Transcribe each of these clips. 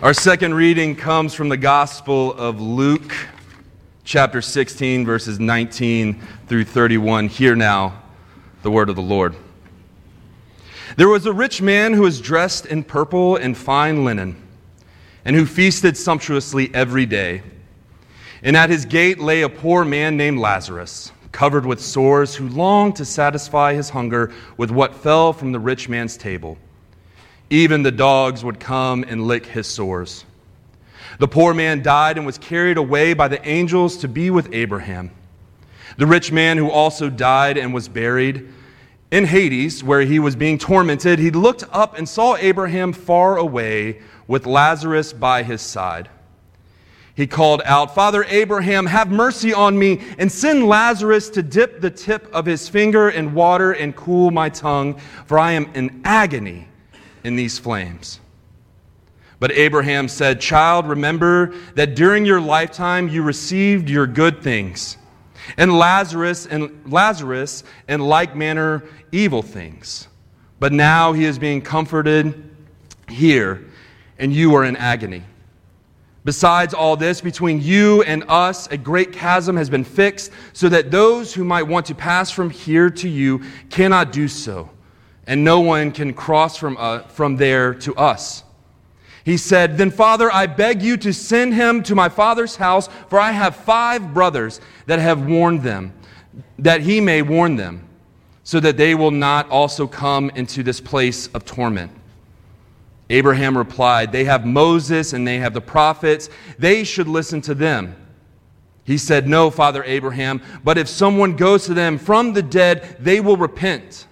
Our second reading comes from the Gospel of Luke, chapter 16, verses 19 through 31. Hear now the word of the Lord. There was a rich man who was dressed in purple and fine linen, and who feasted sumptuously every day. And at his gate lay a poor man named Lazarus, covered with sores, who longed to satisfy his hunger with what fell from the rich man's table. Even the dogs would come and lick his sores. The poor man died and was carried away by the angels to be with Abraham. The rich man who also died and was buried in Hades, where he was being tormented, he looked up and saw Abraham far away with Lazarus by his side. He called out, Father Abraham, have mercy on me and send Lazarus to dip the tip of his finger in water and cool my tongue, for I am in agony in these flames. But Abraham said, Child, remember that during your lifetime you received your good things, and Lazarus and Lazarus in like manner evil things. But now he is being comforted here, and you are in agony. Besides all this, between you and us, a great chasm has been fixed, so that those who might want to pass from here to you cannot do so and no one can cross from, uh, from there to us. He said, Then, Father, I beg you to send him to my father's house, for I have five brothers that have warned them, that he may warn them, so that they will not also come into this place of torment. Abraham replied, They have Moses and they have the prophets. They should listen to them. He said, No, Father Abraham, but if someone goes to them from the dead, they will repent.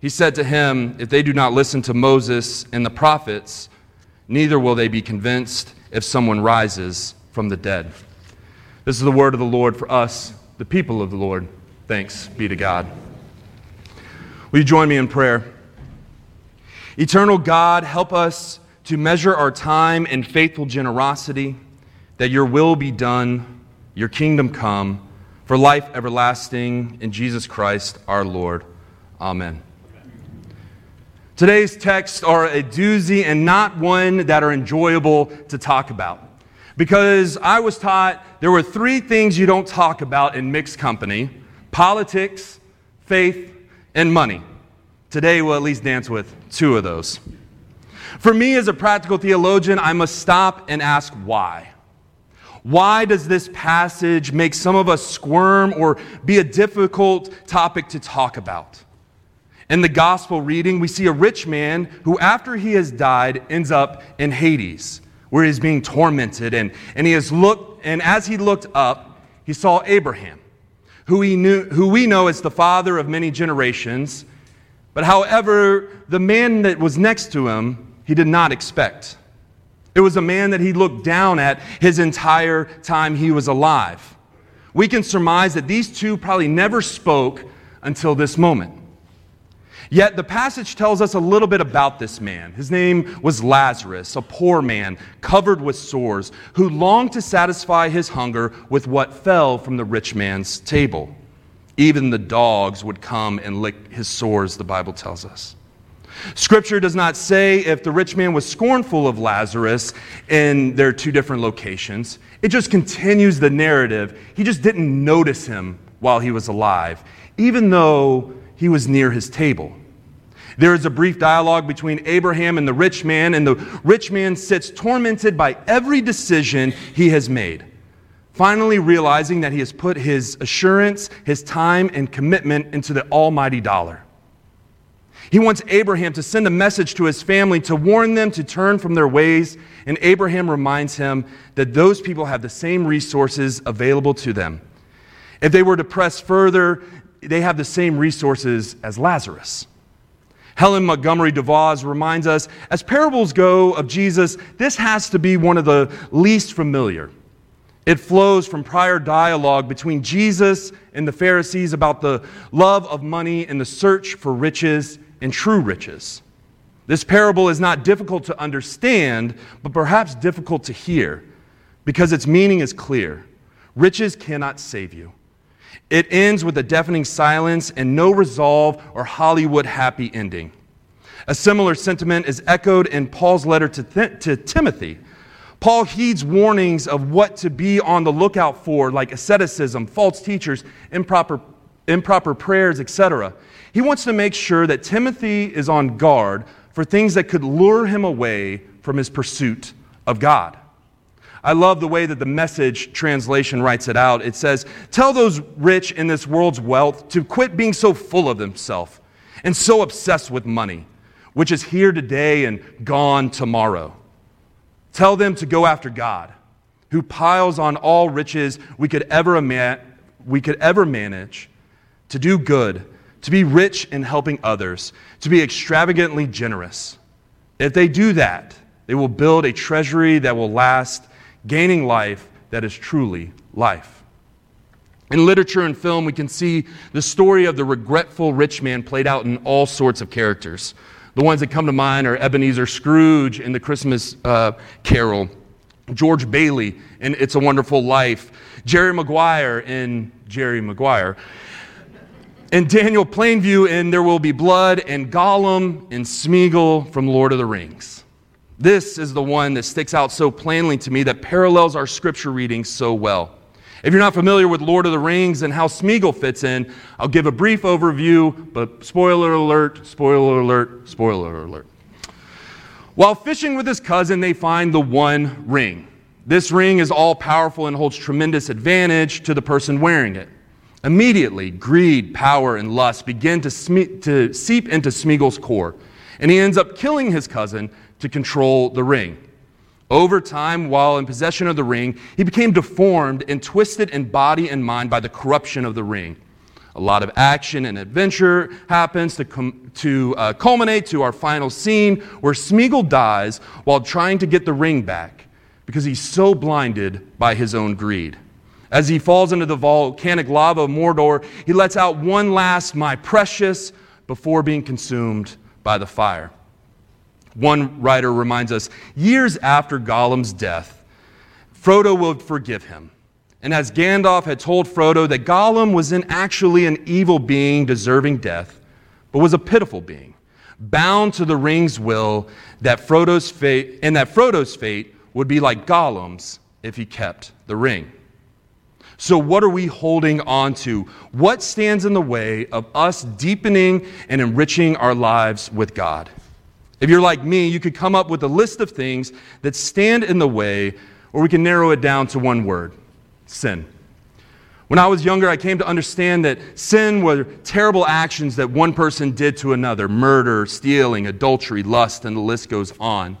He said to him, If they do not listen to Moses and the prophets, neither will they be convinced if someone rises from the dead. This is the word of the Lord for us, the people of the Lord. Thanks be to God. Will you join me in prayer? Eternal God, help us to measure our time in faithful generosity, that your will be done, your kingdom come, for life everlasting in Jesus Christ our Lord. Amen. Today's texts are a doozy and not one that are enjoyable to talk about. Because I was taught there were three things you don't talk about in mixed company politics, faith, and money. Today we'll at least dance with two of those. For me, as a practical theologian, I must stop and ask why. Why does this passage make some of us squirm or be a difficult topic to talk about? In the gospel reading, we see a rich man who, after he has died, ends up in Hades, where he's being tormented. And, and, he has looked, and as he looked up, he saw Abraham, who, he knew, who we know as the father of many generations. But however, the man that was next to him, he did not expect. It was a man that he looked down at his entire time he was alive. We can surmise that these two probably never spoke until this moment. Yet the passage tells us a little bit about this man. His name was Lazarus, a poor man covered with sores, who longed to satisfy his hunger with what fell from the rich man's table. Even the dogs would come and lick his sores, the Bible tells us. Scripture does not say if the rich man was scornful of Lazarus in their two different locations. It just continues the narrative. He just didn't notice him while he was alive, even though he was near his table. There is a brief dialogue between Abraham and the rich man, and the rich man sits tormented by every decision he has made, finally realizing that he has put his assurance, his time, and commitment into the almighty dollar. He wants Abraham to send a message to his family to warn them to turn from their ways, and Abraham reminds him that those people have the same resources available to them. If they were to press further, they have the same resources as Lazarus. Helen Montgomery DeVos reminds us as parables go of Jesus, this has to be one of the least familiar. It flows from prior dialogue between Jesus and the Pharisees about the love of money and the search for riches and true riches. This parable is not difficult to understand, but perhaps difficult to hear because its meaning is clear. Riches cannot save you. It ends with a deafening silence and no resolve or Hollywood happy ending. A similar sentiment is echoed in Paul's letter to, Th- to Timothy. Paul heeds warnings of what to be on the lookout for, like asceticism, false teachers, improper, improper prayers, etc. He wants to make sure that Timothy is on guard for things that could lure him away from his pursuit of God. I love the way that the message translation writes it out. It says, Tell those rich in this world's wealth to quit being so full of themselves and so obsessed with money, which is here today and gone tomorrow. Tell them to go after God, who piles on all riches we could ever, we could ever manage, to do good, to be rich in helping others, to be extravagantly generous. If they do that, they will build a treasury that will last gaining life that is truly life. In literature and film, we can see the story of the regretful rich man played out in all sorts of characters. The ones that come to mind are Ebenezer Scrooge in the Christmas uh, Carol, George Bailey in It's a Wonderful Life, Jerry Maguire in Jerry Maguire, and Daniel Plainview in There Will Be Blood, and Gollum and Smeagol from Lord of the Rings. This is the one that sticks out so plainly to me that parallels our scripture reading so well. If you're not familiar with Lord of the Rings and how Smeagol fits in, I'll give a brief overview, but spoiler alert, spoiler alert, spoiler alert. While fishing with his cousin, they find the one ring. This ring is all powerful and holds tremendous advantage to the person wearing it. Immediately, greed, power, and lust begin to, sme- to seep into Smeagol's core, and he ends up killing his cousin to control the ring. Over time, while in possession of the ring, he became deformed and twisted in body and mind by the corruption of the ring. A lot of action and adventure happens to, com- to uh, culminate to our final scene where Smeagol dies while trying to get the ring back because he's so blinded by his own greed. As he falls into the volcanic lava of Mordor, he lets out one last, my precious, before being consumed by the fire. One writer reminds us years after Gollum's death, Frodo will forgive him. And as Gandalf had told Frodo that Gollum wasn't actually an evil being deserving death, but was a pitiful being, bound to the ring's will that Frodo's fate, and that Frodo's fate would be like Gollum's if he kept the ring. So, what are we holding on to? What stands in the way of us deepening and enriching our lives with God? If you're like me, you could come up with a list of things that stand in the way, or we can narrow it down to one word sin. When I was younger, I came to understand that sin were terrible actions that one person did to another murder, stealing, adultery, lust, and the list goes on.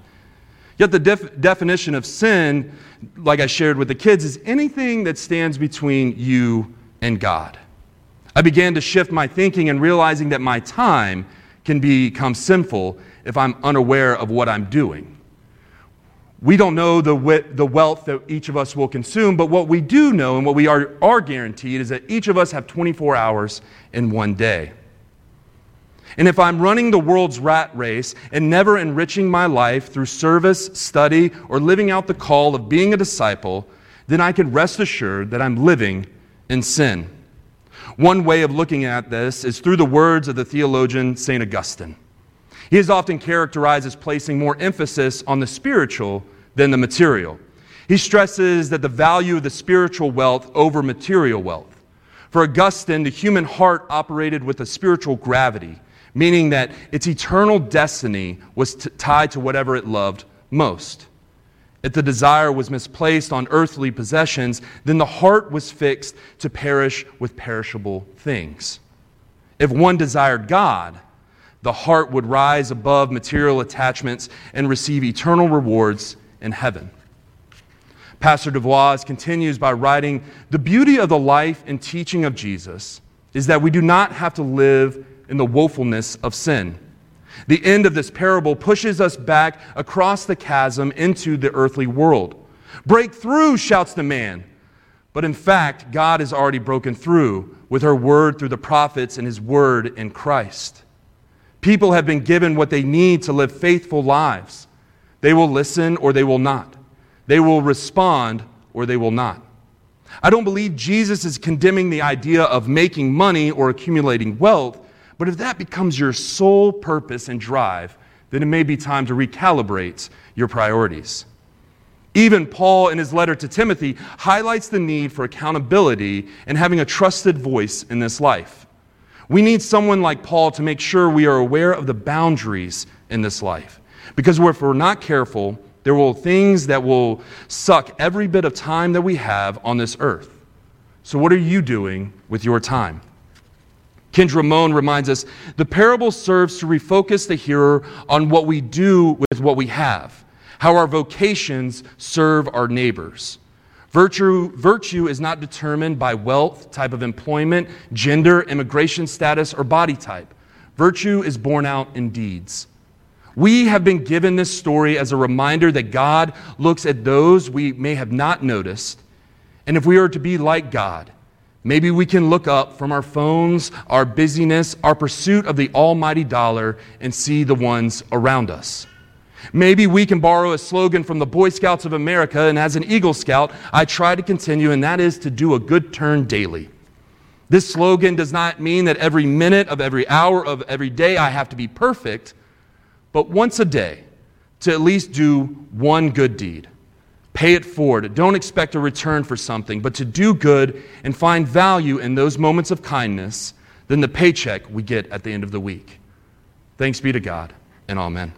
Yet the def- definition of sin, like I shared with the kids, is anything that stands between you and God. I began to shift my thinking and realizing that my time can become sinful if I'm unaware of what I'm doing. We don't know the, the wealth that each of us will consume, but what we do know and what we are, are guaranteed is that each of us have 24 hours in one day. And if I'm running the world's rat race and never enriching my life through service, study, or living out the call of being a disciple, then I can rest assured that I'm living in sin. One way of looking at this is through the words of the theologian St. Augustine. He is often characterized as placing more emphasis on the spiritual than the material. He stresses that the value of the spiritual wealth over material wealth. For Augustine, the human heart operated with a spiritual gravity, meaning that its eternal destiny was t- tied to whatever it loved most. If the desire was misplaced on earthly possessions, then the heart was fixed to perish with perishable things. If one desired God, the heart would rise above material attachments and receive eternal rewards in heaven. Pastor DeVois continues by writing The beauty of the life and teaching of Jesus is that we do not have to live in the woefulness of sin. The end of this parable pushes us back across the chasm into the earthly world. Break through, shouts the man. But in fact, God has already broken through with her word through the prophets and his word in Christ. People have been given what they need to live faithful lives. They will listen or they will not. They will respond or they will not. I don't believe Jesus is condemning the idea of making money or accumulating wealth, But if that becomes your sole purpose and drive, then it may be time to recalibrate your priorities. Even Paul, in his letter to Timothy, highlights the need for accountability and having a trusted voice in this life. We need someone like Paul to make sure we are aware of the boundaries in this life. Because if we're not careful, there will things that will suck every bit of time that we have on this earth. So, what are you doing with your time? Kendra Mohn reminds us the parable serves to refocus the hearer on what we do with what we have, how our vocations serve our neighbors. Virtue, virtue is not determined by wealth, type of employment, gender, immigration status, or body type. Virtue is borne out in deeds. We have been given this story as a reminder that God looks at those we may have not noticed. And if we are to be like God, maybe we can look up from our phones, our busyness, our pursuit of the almighty dollar, and see the ones around us. Maybe we can borrow a slogan from the Boy Scouts of America, and as an Eagle Scout, I try to continue, and that is to do a good turn daily. This slogan does not mean that every minute of every hour of every day I have to be perfect, but once a day to at least do one good deed. Pay it forward. Don't expect a return for something, but to do good and find value in those moments of kindness than the paycheck we get at the end of the week. Thanks be to God, and amen.